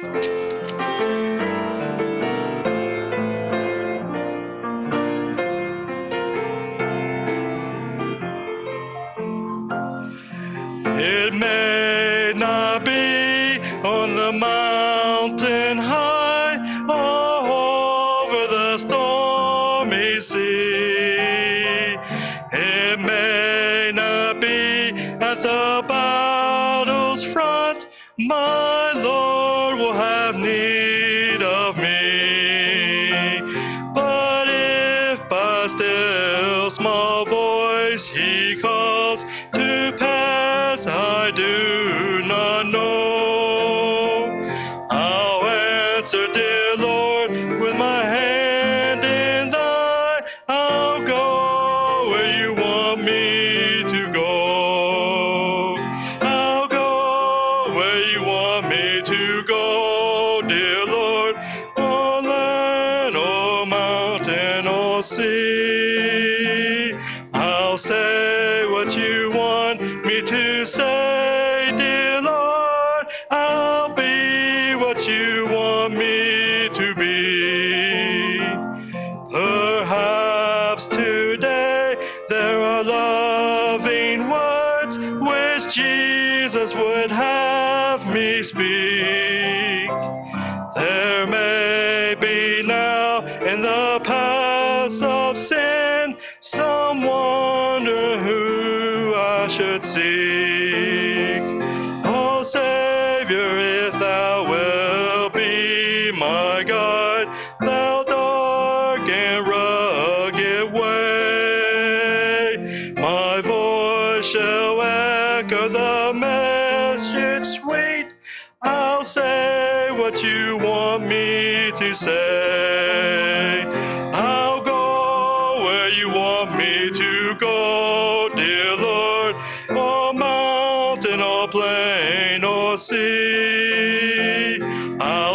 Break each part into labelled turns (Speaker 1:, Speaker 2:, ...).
Speaker 1: It or sea. I'll say what you want me to say,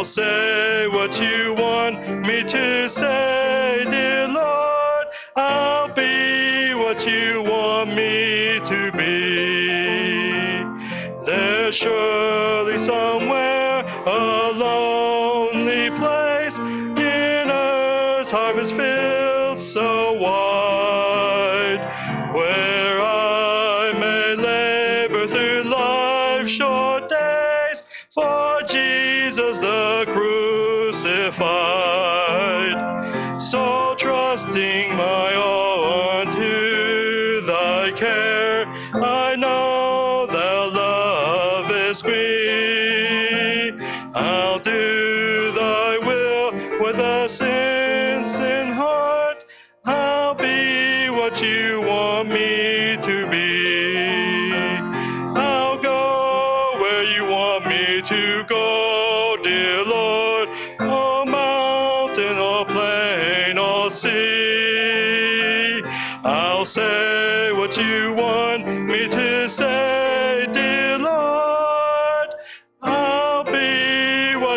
Speaker 1: I'll say what you want me to say, dear Lord. I'll be what you want me to be. There's surely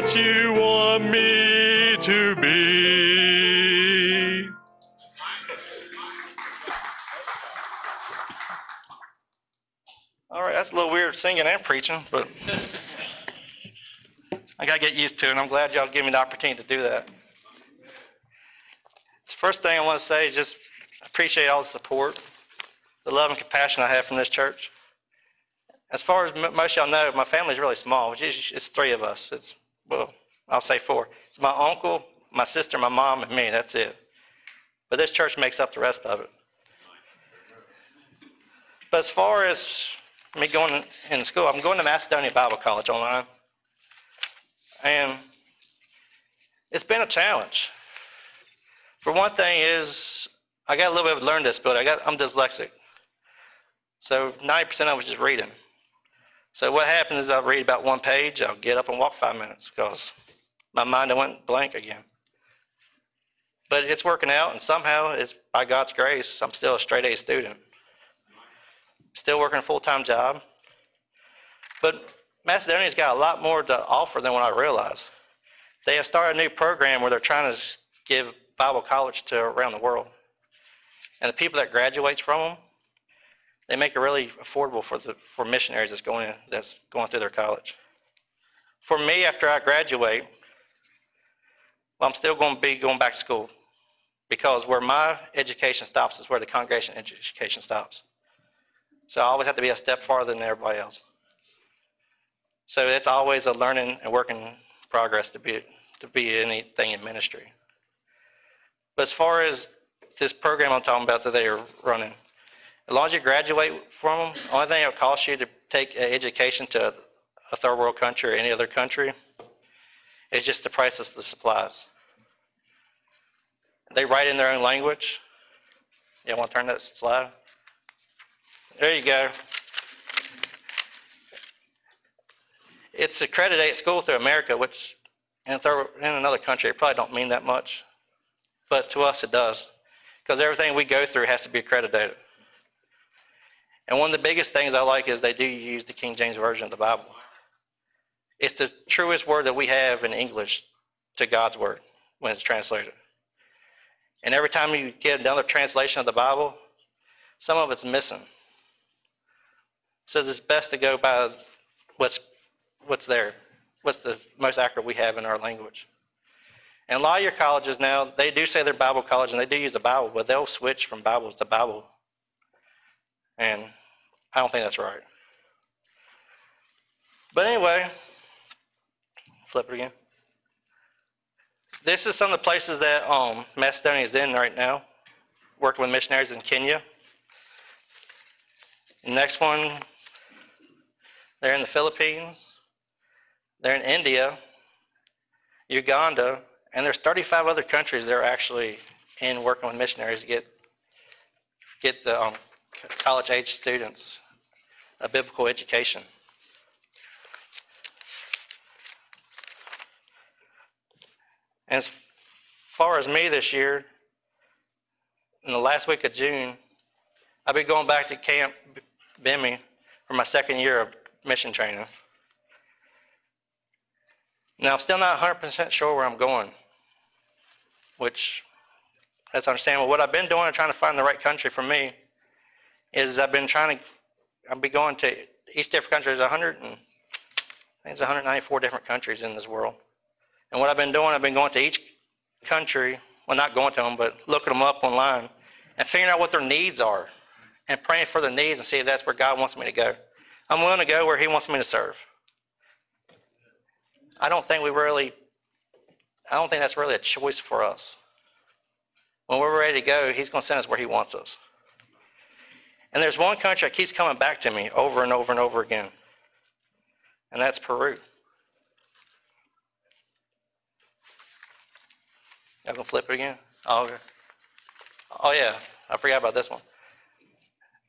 Speaker 1: what you want me to be. All right, that's a little weird singing and preaching, but I got to get used to it, and I'm glad y'all give me the opportunity to do that. The first thing I want to say is just appreciate all the support, the love and compassion I have from this church. As far as most of y'all know, my family's really small. It's three of us. It's, well, I'll say four. It's my uncle, my sister, my mom, and me. That's it. But this church makes up the rest of it. But as far as me going in school, I'm going to Macedonia Bible College online. And it's been a challenge. For one thing is, I got a little bit of a learning disability. I got, I'm dyslexic. So 90% of it is just reading. So what happens is I'll read about one page, I'll get up and walk five minutes because my mind went blank again. But it's working out, and somehow it's by God's grace, I'm still a straight A student. Still working a full-time job. But Macedonia's got a lot more to offer than what I realized. They have started a new program where they're trying to give Bible college to around the world. And the people that graduates from them, they make it really affordable for the for missionaries that's going that's going through their college.
Speaker 2: for me, after I graduate, well, I'm still going to be going back to school because where my education stops is where the congregation education stops. So I always have to be a step farther than everybody else. So it's always a learning and working progress to be to be anything in ministry. But as far as this program I'm talking about that they are running, as long as you graduate from them, the only thing it will cost you to take an education to a third world country or any other country is just the price of the supplies. They write in their own language. You want to turn that slide? There you go. It's accredited school through America, which in, third, in another country, it probably don't mean that much. But to us, it does. Because everything we go through has to be accredited. And one of the biggest things I like is they do use the King James Version of the Bible. It's the truest word that we have in English to God's word when it's translated. And every time you get another translation of the Bible, some of it's missing. So it's best to go by what's what's there, what's the most accurate we have in our language. And a lot of your colleges now, they do say they're Bible college and they do use the Bible, but they'll switch from Bible to Bible. And I don't think that's right. But anyway, flip it again. This is some of the places that um, Macedonia is in right now, working with missionaries in Kenya. Next one, they're in the Philippines. They're in India, Uganda, and there's 35 other countries that are actually in working with missionaries to get get the um, college age students a biblical education. As far as me this year, in the last week of June, I'll be going back to Camp BIMI for my second year of mission training. Now, I'm still not 100% sure where I'm going, which that's understandable. What I've been doing and trying to find the right country for me is I've been trying to, I'll be going to each different country. There's 100 and, I think it's 194 different countries in this world. And what I've been doing, I've been going to each country, well, not going to them, but looking them up online and figuring out what their needs are and praying for their needs and see if that's where God wants me to go. I'm willing to go where He wants me to serve. I don't think we really, I don't think that's really a choice for us. When we're ready to go, He's going to send us where He wants us. And there's one country that keeps coming back to me over and over and over again, and that's Peru. Y'all gonna flip it again? Oh, okay. Oh yeah, I forgot about this one.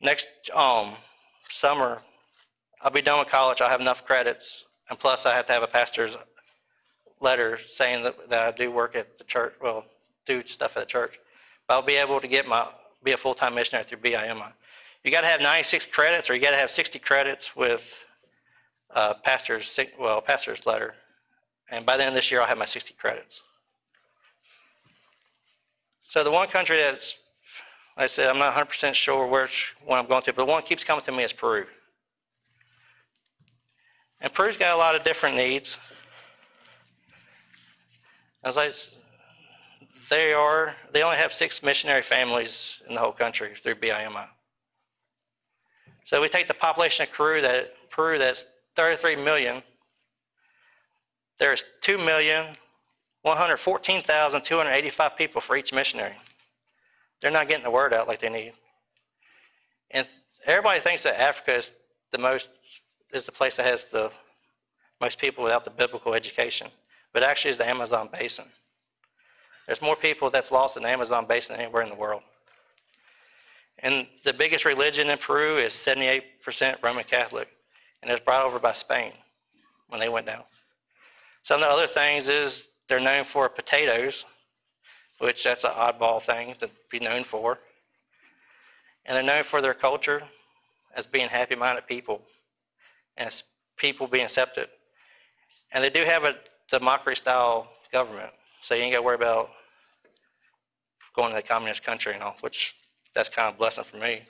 Speaker 2: Next um, summer, I'll be done with college. I'll have enough credits, and plus I have to have a pastor's letter saying that, that I do work at the church. Well, do stuff at the church. But I'll be able to get my be a full time missionary through BIMI. You got to have 96 credits, or you got to have 60 credits with uh, pastor's well pastor's letter. And by the end of this year, I'll have my 60 credits. So the one country that's, like I said, I'm not 100% sure which one I'm going to, but one keeps coming to me is Peru. And Peru's got a lot of different needs. As I, they are, they only have six missionary families in the whole country through BIMI. So we take the population of Peru, that, Peru that's 33 million. There's 2 million 114,285 people for each missionary. They're not getting the word out like they need. And everybody thinks that Africa is the most is the place that has the most people without the biblical education, but actually is the Amazon basin. There's more people that's lost in the Amazon basin than anywhere in the world. And the biggest religion in Peru is 78% Roman Catholic, and it was brought over by Spain when they went down. Some of the other things is they're known for potatoes, which that's an oddball thing to be known for. And they're known for their culture as being happy minded people as people being accepted. And they do have a democracy style government, so you ain't got to worry about going to a communist country and all, which that's kind of a blessing for me.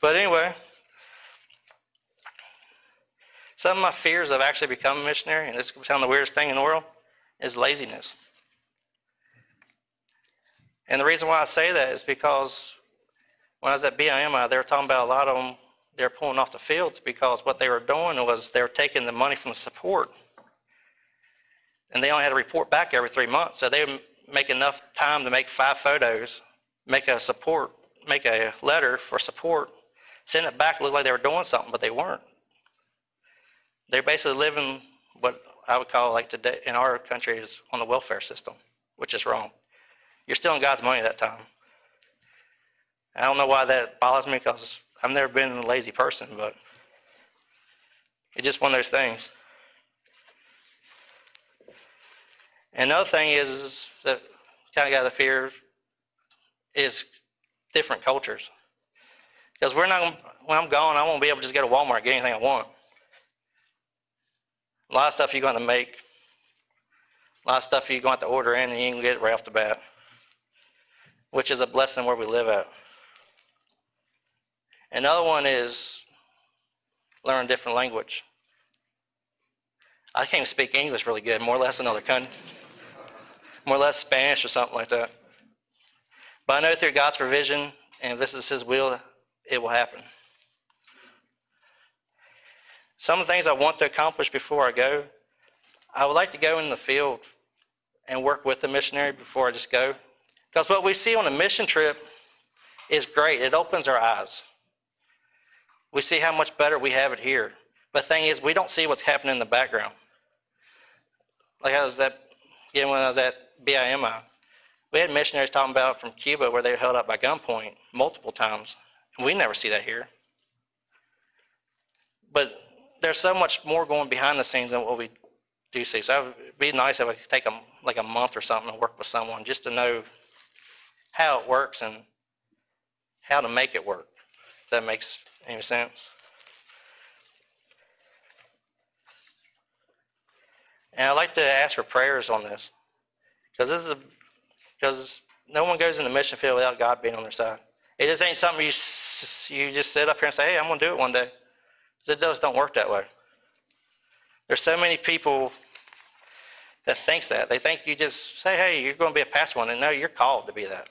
Speaker 2: But anyway, Some of my fears of actually becoming a missionary, and this is sound the weirdest thing in the world, is laziness. And the reason why I say that is because when I was at BIMI, uh, they were talking about a lot of them, they were pulling off the fields because what they were doing was they were taking the money from the support. And they only had to report back every three months. So they make enough time to make five photos, make a support, make a letter for support, send it back, look like they were doing something, but they weren't. They're basically living what I would call like today in our country is on the welfare system, which is wrong. You're stealing God's money at that time. I don't know why that bothers me because I've never been a lazy person, but it's just one of those things. And another thing is, is that kind of got the fear is different cultures. Because we're not, when I'm gone, I won't be able to just go to Walmart and get anything I want. A lot of stuff you're going to make, a lot of stuff you're going to have to order in and you can get it right off the bat, which is a blessing where we live at. Another one is learn a different language. I can't speak English really good, more or less another country, more or less Spanish or something like that. But I know through God's provision, and this is His will, it will happen. Some of the things I want to accomplish before I go, I would like to go in the field and work with the missionary before I just go. Because what we see on a mission trip is great. It opens our eyes. We see how much better we have it here. But the thing is, we don't see what's happening in the background. Like I was at, again, when I was at BIMI, we had missionaries talking about from Cuba where they were held up by gunpoint multiple times. We never see that here. But there's so much more going behind the scenes than what we do see. So it'd be nice if I could take a, like a month or something and work with someone just to know how it works and how to make it work. If that makes any sense? And I'd like to ask for prayers on this. Because this is a, because no one goes in the mission field without God being on their side. It just ain't something you you just sit up here and say, "Hey, I'm going to do it one day." it does don't work that way. There's so many people that thinks that they think you just say, "Hey, you're going to be a pastor one," and no, you're called to be that.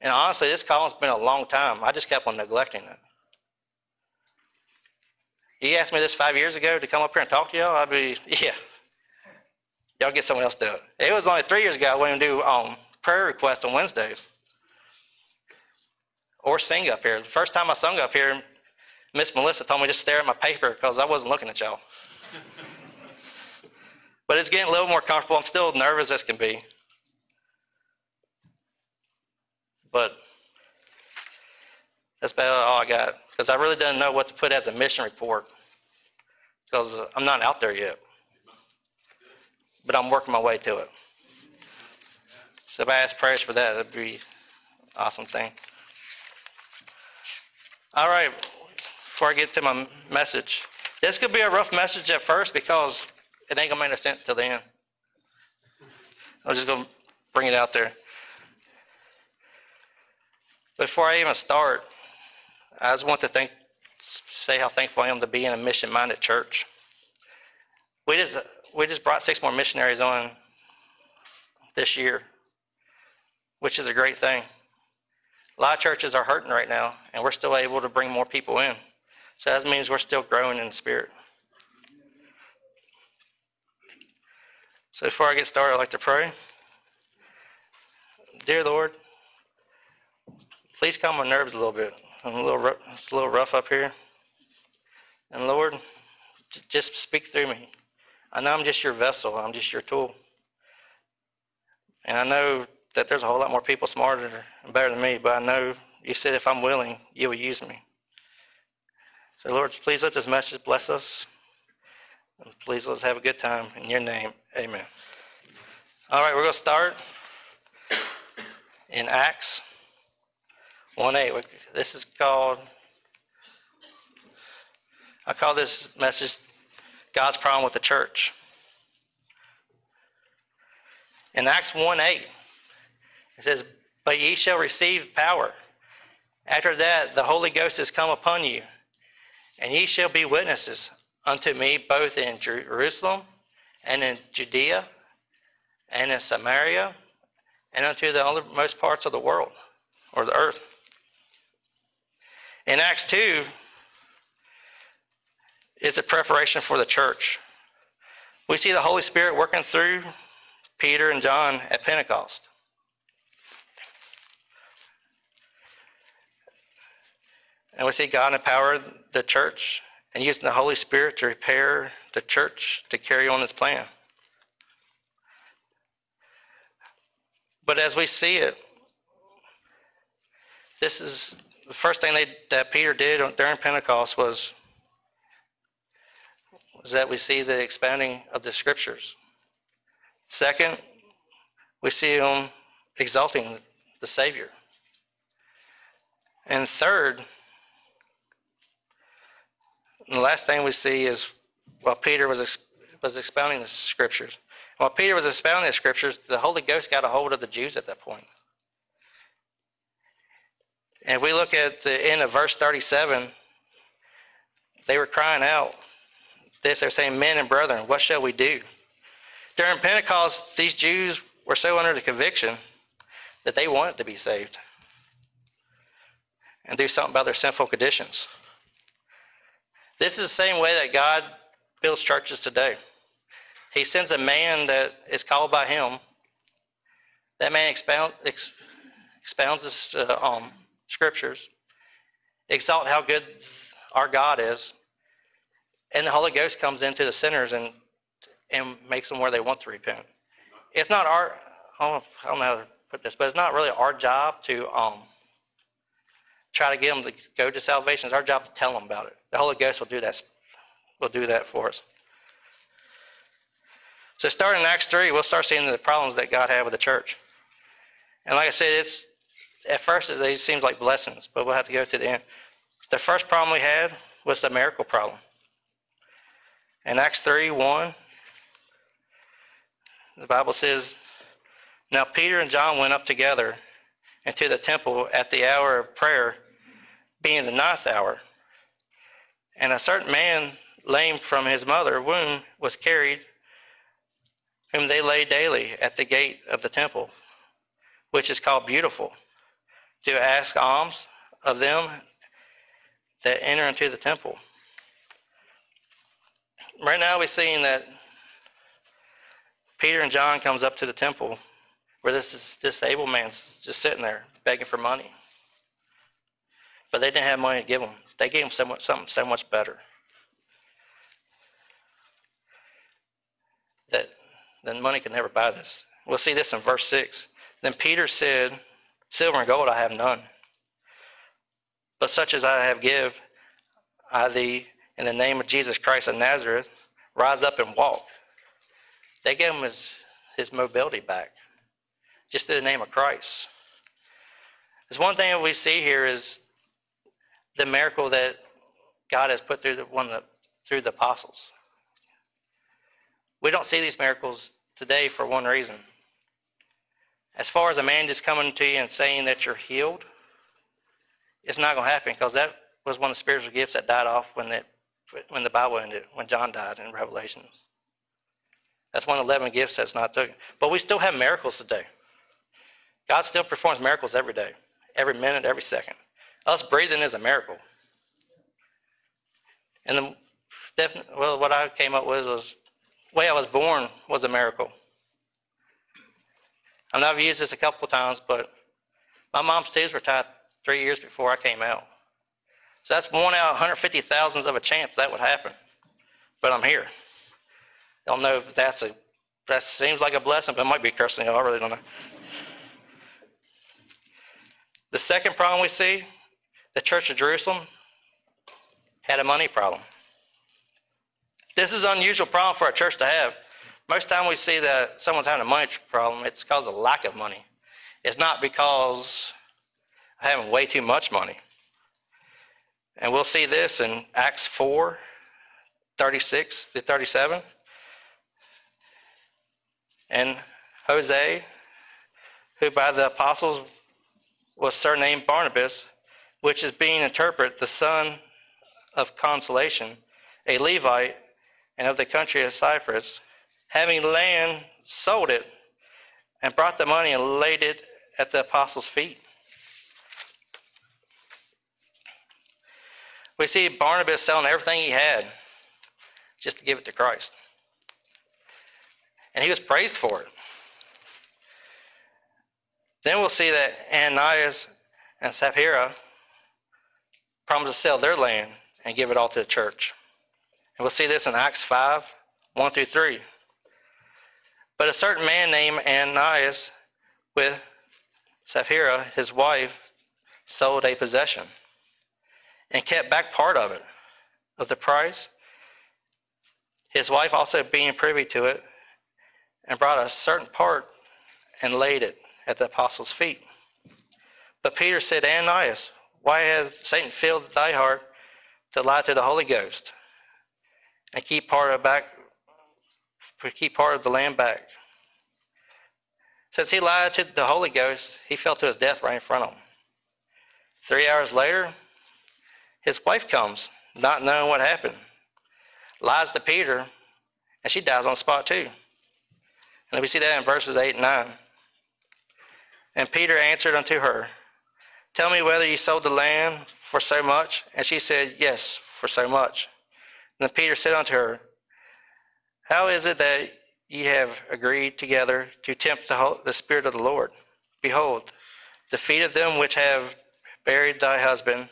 Speaker 2: And honestly, this calling's been a long time. I just kept on neglecting it. You asked me this five years ago to come up here and talk to y'all, I'd be, yeah. Y'all get someone else to do it. It was only three years ago I wouldn't do um, prayer requests on Wednesdays. Or sing up here. The first time I sung up here, Miss Melissa told me to stare at my paper because I wasn't looking at y'all. but it's getting a little more comfortable. I'm still nervous as can be. But that's about all I got because I really didn't know what to put as a mission report because I'm not out there yet. But I'm working my way to it. So if I ask prayers for that, that'd be an awesome thing. All right, before I get to my message, this could be a rough message at first because it ain't gonna make no sense till the end. I'm just gonna bring it out there. Before I even start, I just want to thank, say how thankful I am to be in a mission-minded church. We just we just brought six more missionaries on this year, which is a great thing. A lot of churches are hurting right now, and we're still able to bring more people in. So that means we're still growing in spirit. So before I get started, I'd like to pray. Dear Lord, please calm my nerves a little bit. I'm a little, it's a little rough up here. And Lord, just speak through me. I know I'm just your vessel. I'm just your tool. And I know that there's a whole lot more people smarter and better than me, but I know you said if I'm willing, you will use me. So Lord, please let this message bless us. And please let's have a good time. In your name, amen. All right, we're going to start in Acts 1 8. This is called, I call this message God's problem with the church. In Acts 1 8, it says, But ye shall receive power. After that, the Holy Ghost has come upon you, and ye shall be witnesses unto me both in Jerusalem and in Judea and in Samaria and unto the uttermost parts of the world or the earth. In Acts 2 is a preparation for the church. We see the Holy Spirit working through Peter and John at Pentecost. And we see God empower the church and using the Holy Spirit to repair the church to carry on his plan. But as we see it, this is the first thing they, that Peter did during Pentecost was, was that we see the expounding of the scriptures. Second, we see him exalting the Savior. And third, the last thing we see is while Peter was, was expounding the scriptures, while Peter was expounding the scriptures, the Holy Ghost got a hold of the Jews at that point. And if we look at the end of verse 37, they were crying out this. They're saying, Men and brethren, what shall we do? During Pentecost, these Jews were so under the conviction that they wanted to be saved and do something about their sinful conditions. This is the same way that God builds churches today. He sends a man that is called by him. That man expound, ex, expounds his uh, um, scriptures, exalt how good our God is, and the Holy Ghost comes into the sinners and and makes them where they want to repent. It's not our I don't know how to put this, but it's not really our job to um, try to get them to go to salvation. It's our job to tell them about it. The Holy Ghost will do that. Will do that for us. So starting in Acts 3, we'll start seeing the problems that God had with the church. And like I said, it's at first it seems like blessings, but we'll have to go to the end. The first problem we had was the miracle problem. In Acts 3, 1, the Bible says, Now Peter and John went up together into the temple at the hour of prayer, being the ninth hour. And a certain man, lame from his mother womb, was carried whom they lay daily at the gate of the temple, which is called Beautiful, to ask alms of them that enter into the temple. Right now we're seeing that Peter and John comes up to the temple where this disabled man's just sitting there begging for money. But they didn't have money to give him. They gave him so much, something so much better. That then money could never buy this. We'll see this in verse 6. Then Peter said, Silver and gold I have none, but such as I have give I thee in the name of Jesus Christ of Nazareth, rise up and walk. They gave him his, his mobility back, just in the name of Christ. There's one thing that we see here is the miracle that God has put through the one the, through the apostles. We don't see these miracles today for one reason. As far as a man just coming to you and saying that you're healed, it's not going to happen because that was one of the spiritual gifts that died off when the, when the Bible ended, when John died in Revelation. That's one of the 11 gifts that's not taken. But we still have miracles today. God still performs miracles every day, every minute, every second. Us breathing is a miracle. And the definite, well, what I came up with was the way I was born was a miracle. I know I've used this a couple times, but my mom's tubes were tied three years before I came out. So that's one out of 150 thousandths of a chance that would happen. But I'm here. I don't know if that's a that seems like a blessing, but it might be cursing. I really don't know. The second problem we see, the Church of Jerusalem had a money problem. This is an unusual problem for a church to have. Most time we see that someone's having a money problem, it's because of lack of money. It's not because having way too much money. And we'll see this in Acts 4, 36 to 37. And Jose, who by the apostles was surnamed Barnabas, which is being interpreted the son of consolation, a Levite, and of the country of Cyprus, having land, sold it, and brought the money and laid it at the apostles' feet. We see Barnabas selling everything he had just to give it to Christ. And he was praised for it. Then we'll see that Ananias and Sapphira promised to sell their land and give it all to the church. And we'll see this in Acts 5 1 through 3. But a certain man named Ananias with Sapphira, his wife, sold a possession and kept back part of it, of the price. His wife also being privy to it, and brought a certain part and laid it at the apostles' feet. But Peter said, Ananias, why has Satan filled thy heart to lie to the Holy Ghost and keep part of back keep part of the land back? Since he lied to the Holy Ghost, he fell to his death right in front of him. Three hours later, his wife comes, not knowing what happened, lies to Peter, and she dies on the spot too. And we see that in verses 8 and 9. And Peter answered unto her, Tell me whether you sold the land for so much? And she said, Yes, for so much. And then Peter said unto her, How is it that ye have agreed together to tempt the, the Spirit of the Lord? Behold, the feet of them which have buried thy husband,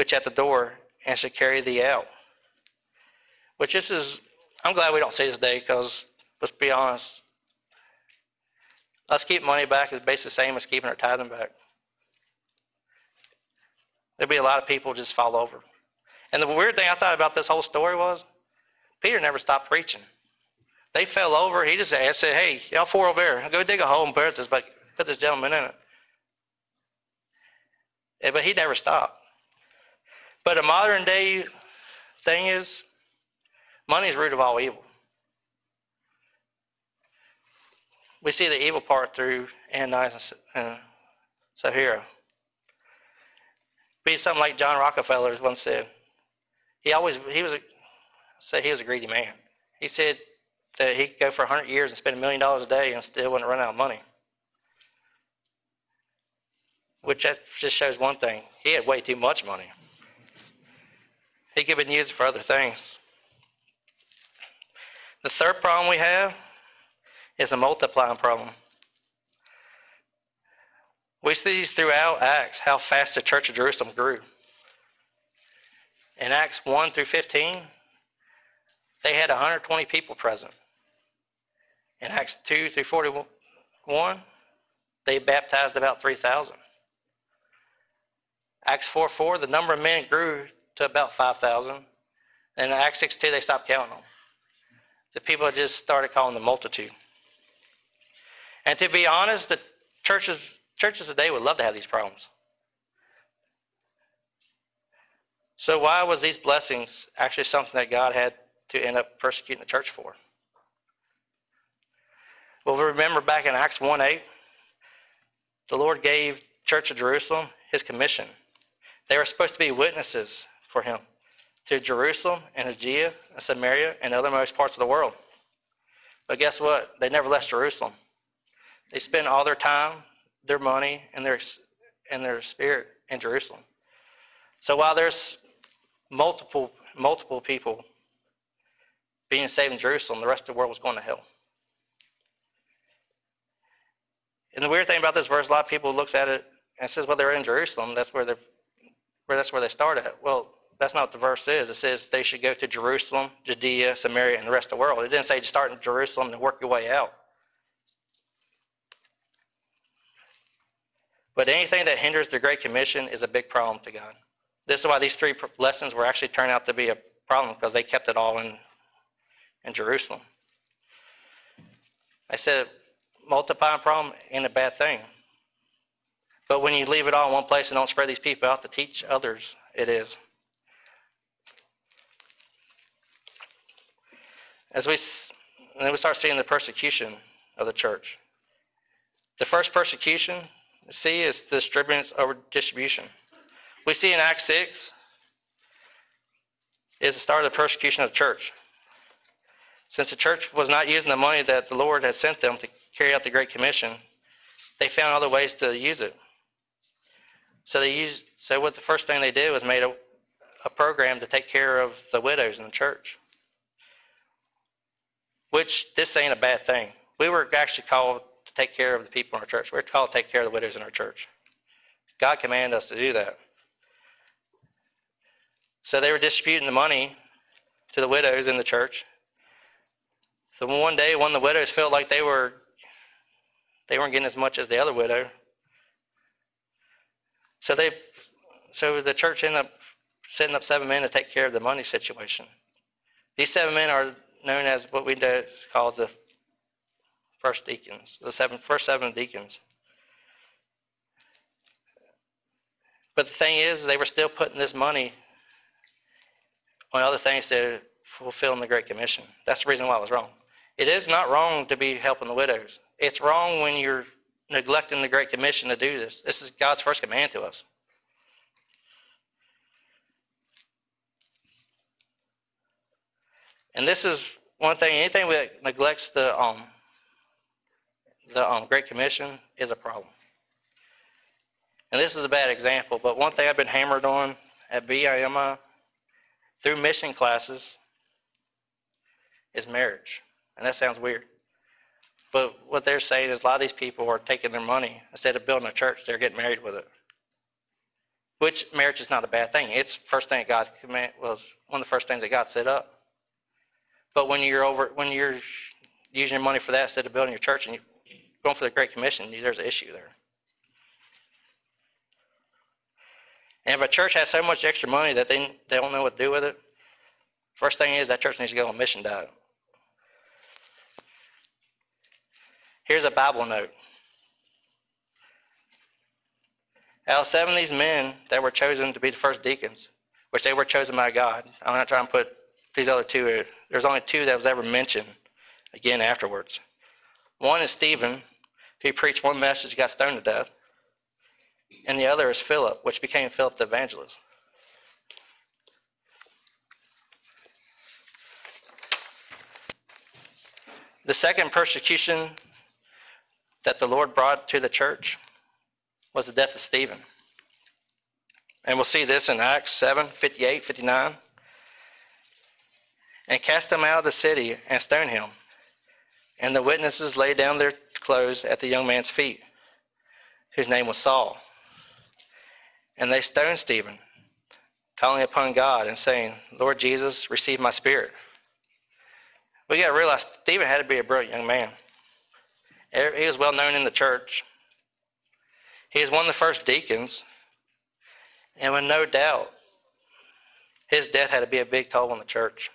Speaker 2: which at the door, and should carry thee out. Which this is, I'm glad we don't see this day because let's be honest, us keeping money back is basically the same as keeping our tithing back. There'd be a lot of people just fall over. And the weird thing I thought about this whole story was Peter never stopped preaching. They fell over. He just said, hey, y'all four over there, go dig a hole and put this, put this gentleman in it. Eh, but he never stopped. But a modern day thing is money is root of all evil. We see the evil part through Ananias and Sapphira. Be something like John Rockefeller once said. He always he was a say he was a greedy man. He said that he could go for hundred years and spend a million dollars a day and still wouldn't run out of money. Which that just shows one thing. He had way too much money. He could have been used for other things. The third problem we have is a multiplying problem. We see throughout Acts how fast the church of Jerusalem grew. In Acts 1 through 15, they had 120 people present. In Acts 2 through 41, they baptized about 3,000. Acts 4 4, the number of men grew to about 5,000. And in Acts 6 2, they stopped counting them. The people just started calling the multitude. And to be honest, the churches, churches today would love to have these problems. So why was these blessings actually something that God had to end up persecuting the church for? Well, we remember back in Acts 1 8, the Lord gave Church of Jerusalem his commission. They were supposed to be witnesses for him to Jerusalem and Judea and Samaria and othermost parts of the world. But guess what? They never left Jerusalem. They spend all their time, their money, and their and their spirit in Jerusalem. So while there's multiple multiple people being saved in Jerusalem, the rest of the world was going to hell. And the weird thing about this verse, a lot of people looks at it and says, "Well, they're in Jerusalem. That's where they're, where that's where they started." Well, that's not what the verse says. It says they should go to Jerusalem, Judea, Samaria, and the rest of the world. It didn't say to start in Jerusalem and work your way out. But anything that hinders the Great Commission is a big problem to God. This is why these three lessons were actually turned out to be a problem because they kept it all in, in Jerusalem. I said multiplying problem ain't a bad thing. But when you leave it all in one place and don't spread these people out to teach others, it is. As we, then we start seeing the persecution of the church. The first persecution see is distribution over distribution. We see in Acts 6, is the start of the persecution of the church. Since the church was not using the money that the Lord had sent them to carry out the Great Commission, they found other ways to use it. So they used. So what the first thing they did was made a, a program to take care of the widows in the church. Which this ain't a bad thing. We were actually called to take care of the people in our church. We're called to take care of the widows in our church. God commanded us to do that. So they were distributing the money to the widows in the church. So one day, one of the widows felt like they were they weren't getting as much as the other widow. So they, so the church ended up setting up seven men to take care of the money situation. These seven men are known as what we call the first deacons, the seven first seven deacons. But the thing is, they were still putting this money on other things to fulfill the Great Commission. That's the reason why it was wrong. It is not wrong to be helping the widows. It's wrong when you're neglecting the Great Commission to do this. This is God's first command to us. And this is one thing, anything that neglects the, um, the um, Great Commission is a problem. And this is a bad example, but one thing I've been hammered on at BIMI through mission classes is marriage. And that sounds weird. But what they're saying is a lot of these people are taking their money instead of building a church, they're getting married with it. Which marriage is not a bad thing. It's first thing God command was one of the first things that God set up. But when you're over when you're using your money for that instead of building your church and you're going for the Great Commission, there's an issue there. And if a church has so much extra money that they, they don't know what to do with it, first thing is that church needs to go on mission diet. Here's a Bible note. Out of seven of these men that were chosen to be the first deacons, which they were chosen by God, I'm not trying to put these other two, there's only two that was ever mentioned again afterwards. One is Stephen, who preached one message, and got stoned to death. And the other is Philip, which became Philip the evangelist. The second persecution that the Lord brought to the church was the death of Stephen. And we'll see this in Acts 7 58, 59. And cast him out of the city and stone him. And the witnesses laid down their clothes at the young man's feet, whose name was Saul. And they stoned Stephen, calling upon God and saying, Lord Jesus, receive my spirit. We got to realize Stephen had to be a brilliant young man. Er, he was well known in the church. He was one of the first deacons. And with no doubt, his death had to be a big toll on the church.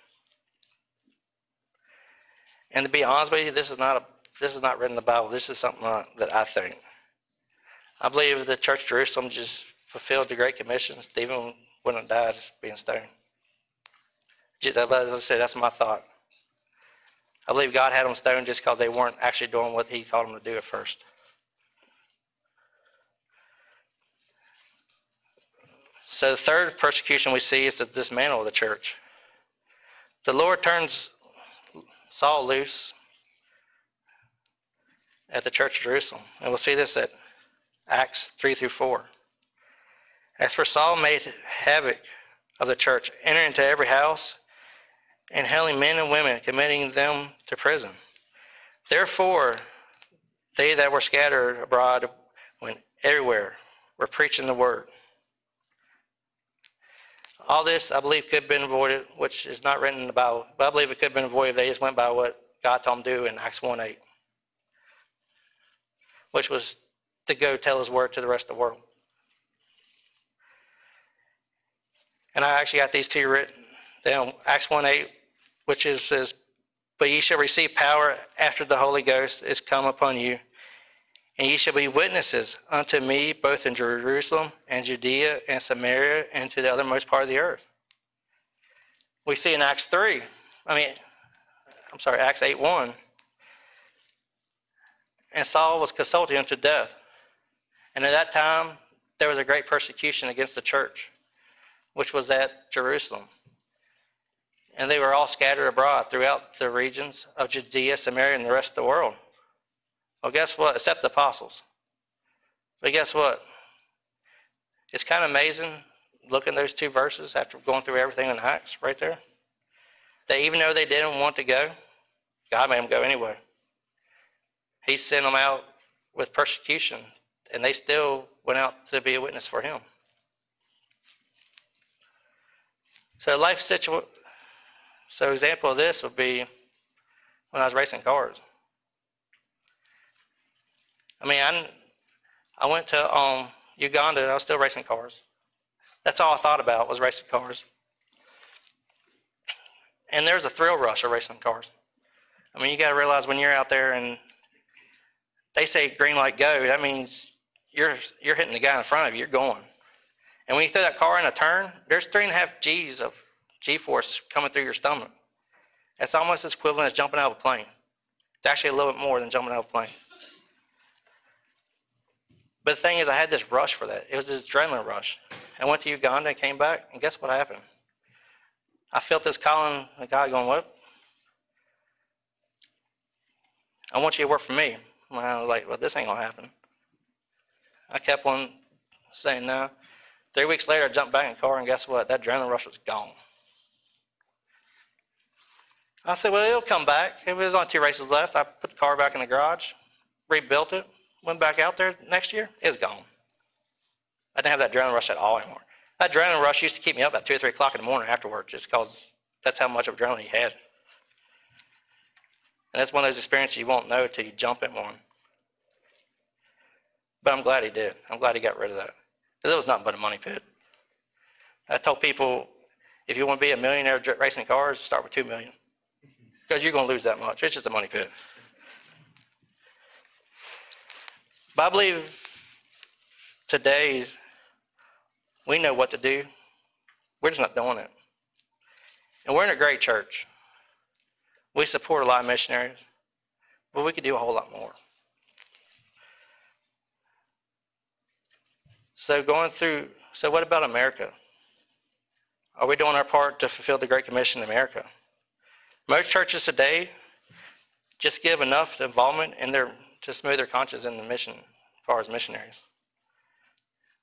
Speaker 2: And to be honest with you, this is not a this is not written in the Bible. This is something that I think. I believe the Church of Jerusalem just fulfilled the Great Commission. Stephen wouldn't have died being stoned. As I said, that's my thought. I believe God had them stoned just because they weren't actually doing what He called them to do at first. So the third persecution we see is the dismantle of the church. The Lord turns Saul loose at the church of Jerusalem. And we'll see this at Acts 3 through 4. As for Saul made havoc of the church, entering into every house and hailing men and women, committing them to prison. Therefore, they that were scattered abroad went everywhere, were preaching the word. All this, I believe, could have been avoided, which is not written in the Bible, but I believe it could have been avoided if they just went by what God told them to do in Acts 1 8, which was to go tell his word to the rest of the world. And I actually got these two written down. Acts 1 8 which is says, But ye shall receive power after the Holy Ghost is come upon you, and ye shall be witnesses unto me both in Jerusalem and Judea and Samaria and to the othermost part of the earth. We see in Acts 3, I mean, I'm sorry, Acts 8 1. And Saul was consulted unto death. And at that time, there was a great persecution against the church, which was at Jerusalem. And they were all scattered abroad throughout the regions of Judea, Samaria, and the rest of the world. Well, guess what? Except the apostles. But guess what? It's kind of amazing looking at those two verses after going through everything in Acts right there. That even though they didn't want to go, God made them go anyway. He sent them out with persecution, and they still went out to be a witness for Him. So life situation. So example of this would be when I was racing cars. I mean, I, I went to um, Uganda. I was still racing cars. That's all I thought about was racing cars. And there's a thrill rush of racing cars. I mean, you got to realize when you're out there and they say green light go, that means you're you're hitting the guy in front of you. You're going. And when you throw that car in a turn, there's three and a half G's of G force coming through your stomach. That's almost as equivalent as jumping out of a plane. It's actually a little bit more than jumping out of a plane. But the thing is, I had this rush for that. It was this adrenaline rush. I went to Uganda and came back, and guess what happened? I felt this calling, the guy going, What? I want you to work for me. And I was like, Well, this ain't going to happen. I kept on saying no. Three weeks later, I jumped back in the car, and guess what? That adrenaline rush was gone. I said, Well, it'll come back. It was only two races left. I put the car back in the garage, rebuilt it, went back out there next year. It was gone. I didn't have that adrenaline rush at all anymore. That adrenaline rush used to keep me up at two or three o'clock in the morning afterward, just because that's how much of adrenaline you had. And that's one of those experiences you won't know until you jump in one. But I'm glad he did. I'm glad he got rid of that. Because it was nothing but a money pit. I told people, if you want to be a millionaire racing cars, start with two million. Because you're going to lose that much. It's just a money pit. But I believe today we know what to do. We're just not doing it. And we're in a great church. We support a lot of missionaries, but we could do a whole lot more. So going through, so what about America? Are we doing our part to fulfill the Great Commission in America? Most churches today just give enough involvement in their to smooth their conscience in the mission as far as missionaries.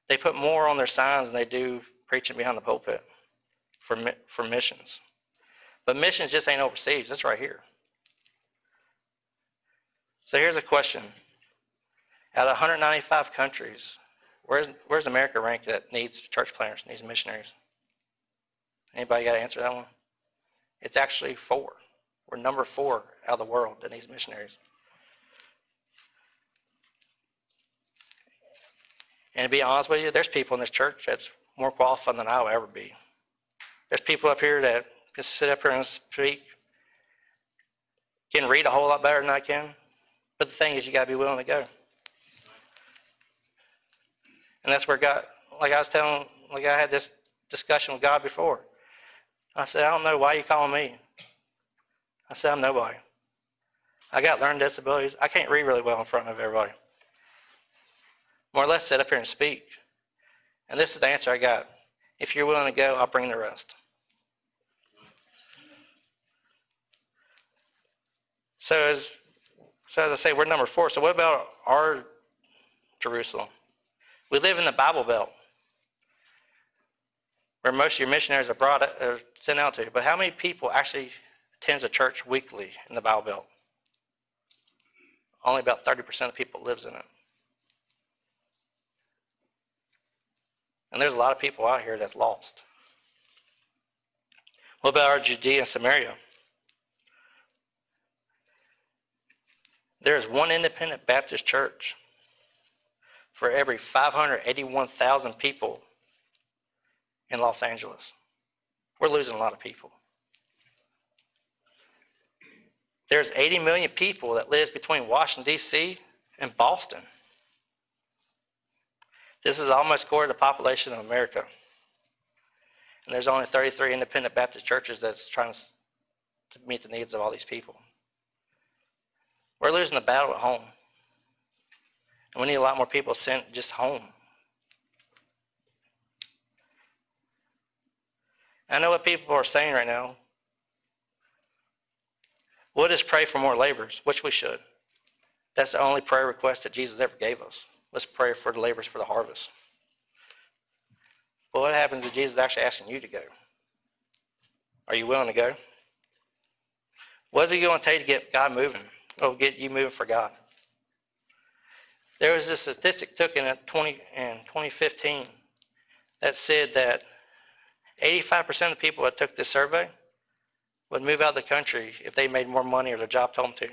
Speaker 2: They put more on their signs than they do preaching behind the pulpit for, for missions. But missions just ain't overseas, it's right here. So here's a question. Out of 195 countries, where's, where's America ranked that needs church planters, needs missionaries? Anybody got to answer that one? It's actually four. We're number four out of the world that needs missionaries. And to be honest with you, there's people in this church that's more qualified than I'll ever be. There's people up here that can sit up here and speak, can read a whole lot better than I can. But the thing is, you got to be willing to go. And that's where God, like I was telling, like I had this discussion with God before. I said, I don't know why you calling me. I said, I'm nobody. I got learning disabilities. I can't read really well in front of everybody more or less sit up here and speak. And this is the answer I got. If you're willing to go, I'll bring the rest. So as, so as I say, we're number four. So what about our Jerusalem? We live in the Bible Belt, where most of your missionaries are brought are sent out to. But how many people actually attends a church weekly in the Bible Belt? Only about 30% of people lives in it. And there's a lot of people out here that's lost. What about our Judea and Samaria? There's one independent Baptist church for every 581,000 people in Los Angeles. We're losing a lot of people. There's 80 million people that lives between Washington, D.C. and Boston. This is almost quarter of the population of America. And there's only 33 independent Baptist churches that's trying to meet the needs of all these people. We're losing the battle at home. And we need a lot more people sent just home. I know what people are saying right now. We'll just pray for more laborers, which we should. That's the only prayer request that Jesus ever gave us. Let's pray for the laborers for the harvest. But what happens if Jesus is actually asking you to go? Are you willing to go? What is he going to take to get God moving? Or get you moving for God? There was a statistic taken in 20 in 2015 that said that 85% of people that took this survey would move out of the country if they made more money or their job told them to.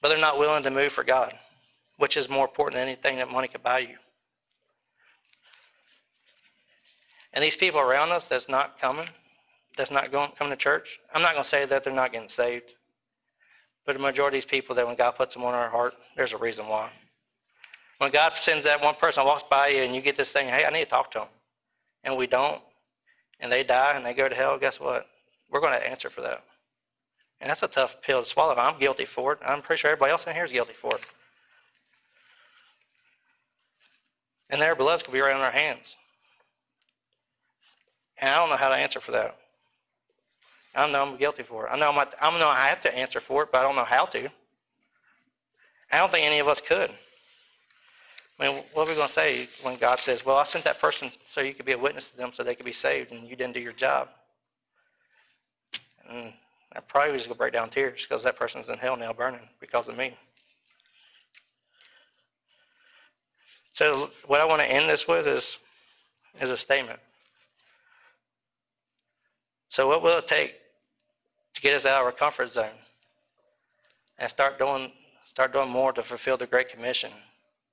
Speaker 2: But they're not willing to move for God, which is more important than anything that money could buy you. And these people around us that's not coming, that's not going coming to church, I'm not going to say that they're not getting saved. But the majority of these people that when God puts them on our heart, there's a reason why. When God sends that one person walks by you and you get this thing, hey, I need to talk to them, and we don't, and they die and they go to hell, guess what? We're going to answer for that. And that's a tough pill to swallow. I'm guilty for it. I'm pretty sure everybody else in here is guilty for it. And they're going to be right on our hands. And I don't know how to answer for that. I know I'm guilty for it. I know I'm not, I know I have to answer for it, but I don't know how to. I don't think any of us could. I mean, what are we going to say when God says, Well, I sent that person so you could be a witness to them so they could be saved, and you didn't do your job? And I probably was going to break down tears because that person's in hell now burning because of me. So, what I want to end this with is, is a statement. So, what will it take to get us out of our comfort zone and start doing, start doing more to fulfill the Great Commission?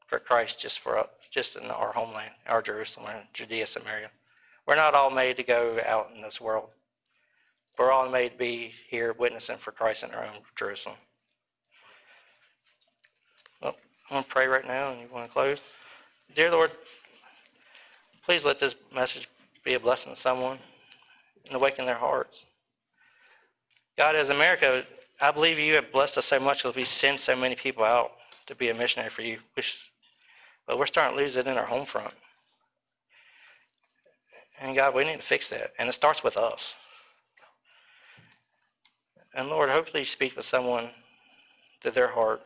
Speaker 2: for Christ just for just in our homeland, our Jerusalem, Judea, Samaria. We're not all made to go out in this world. We're all made to be here witnessing for Christ in our own Jerusalem. Well, I'm going to pray right now, and you want to close? Dear Lord, please let this message be a blessing to someone and awaken their hearts. God, as America, I believe you have blessed us so much because we send so many people out to be a missionary for you. But we're starting to lose it in our home front. And God, we need to fix that. And it starts with us. And Lord, hopefully you speak with someone to their heart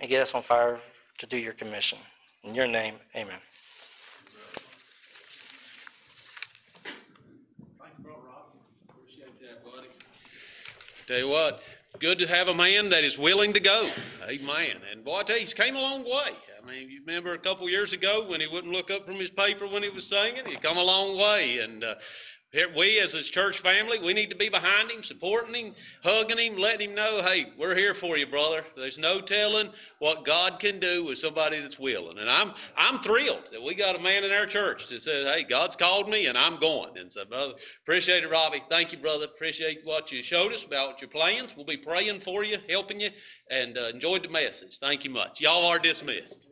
Speaker 2: and get us on fire to do your commission. In your name, amen.
Speaker 3: Tell you what, good to have a man that is willing to go. Amen. And boy, I tell you, he's came a long way. I mean, you remember a couple years ago when he wouldn't look up from his paper when he was singing? He'd come a long way. And uh, we as his church family, we need to be behind him, supporting him, hugging him, letting him know, hey, we're here for you, brother. There's no telling what God can do with somebody that's willing. And I'm I'm thrilled that we got a man in our church that says, hey, God's called me and I'm going. And so, brother, appreciate it, Robbie. Thank you, brother. Appreciate what you showed us about your plans. We'll be praying for you, helping you, and uh, enjoyed the message. Thank you much. Y'all are dismissed.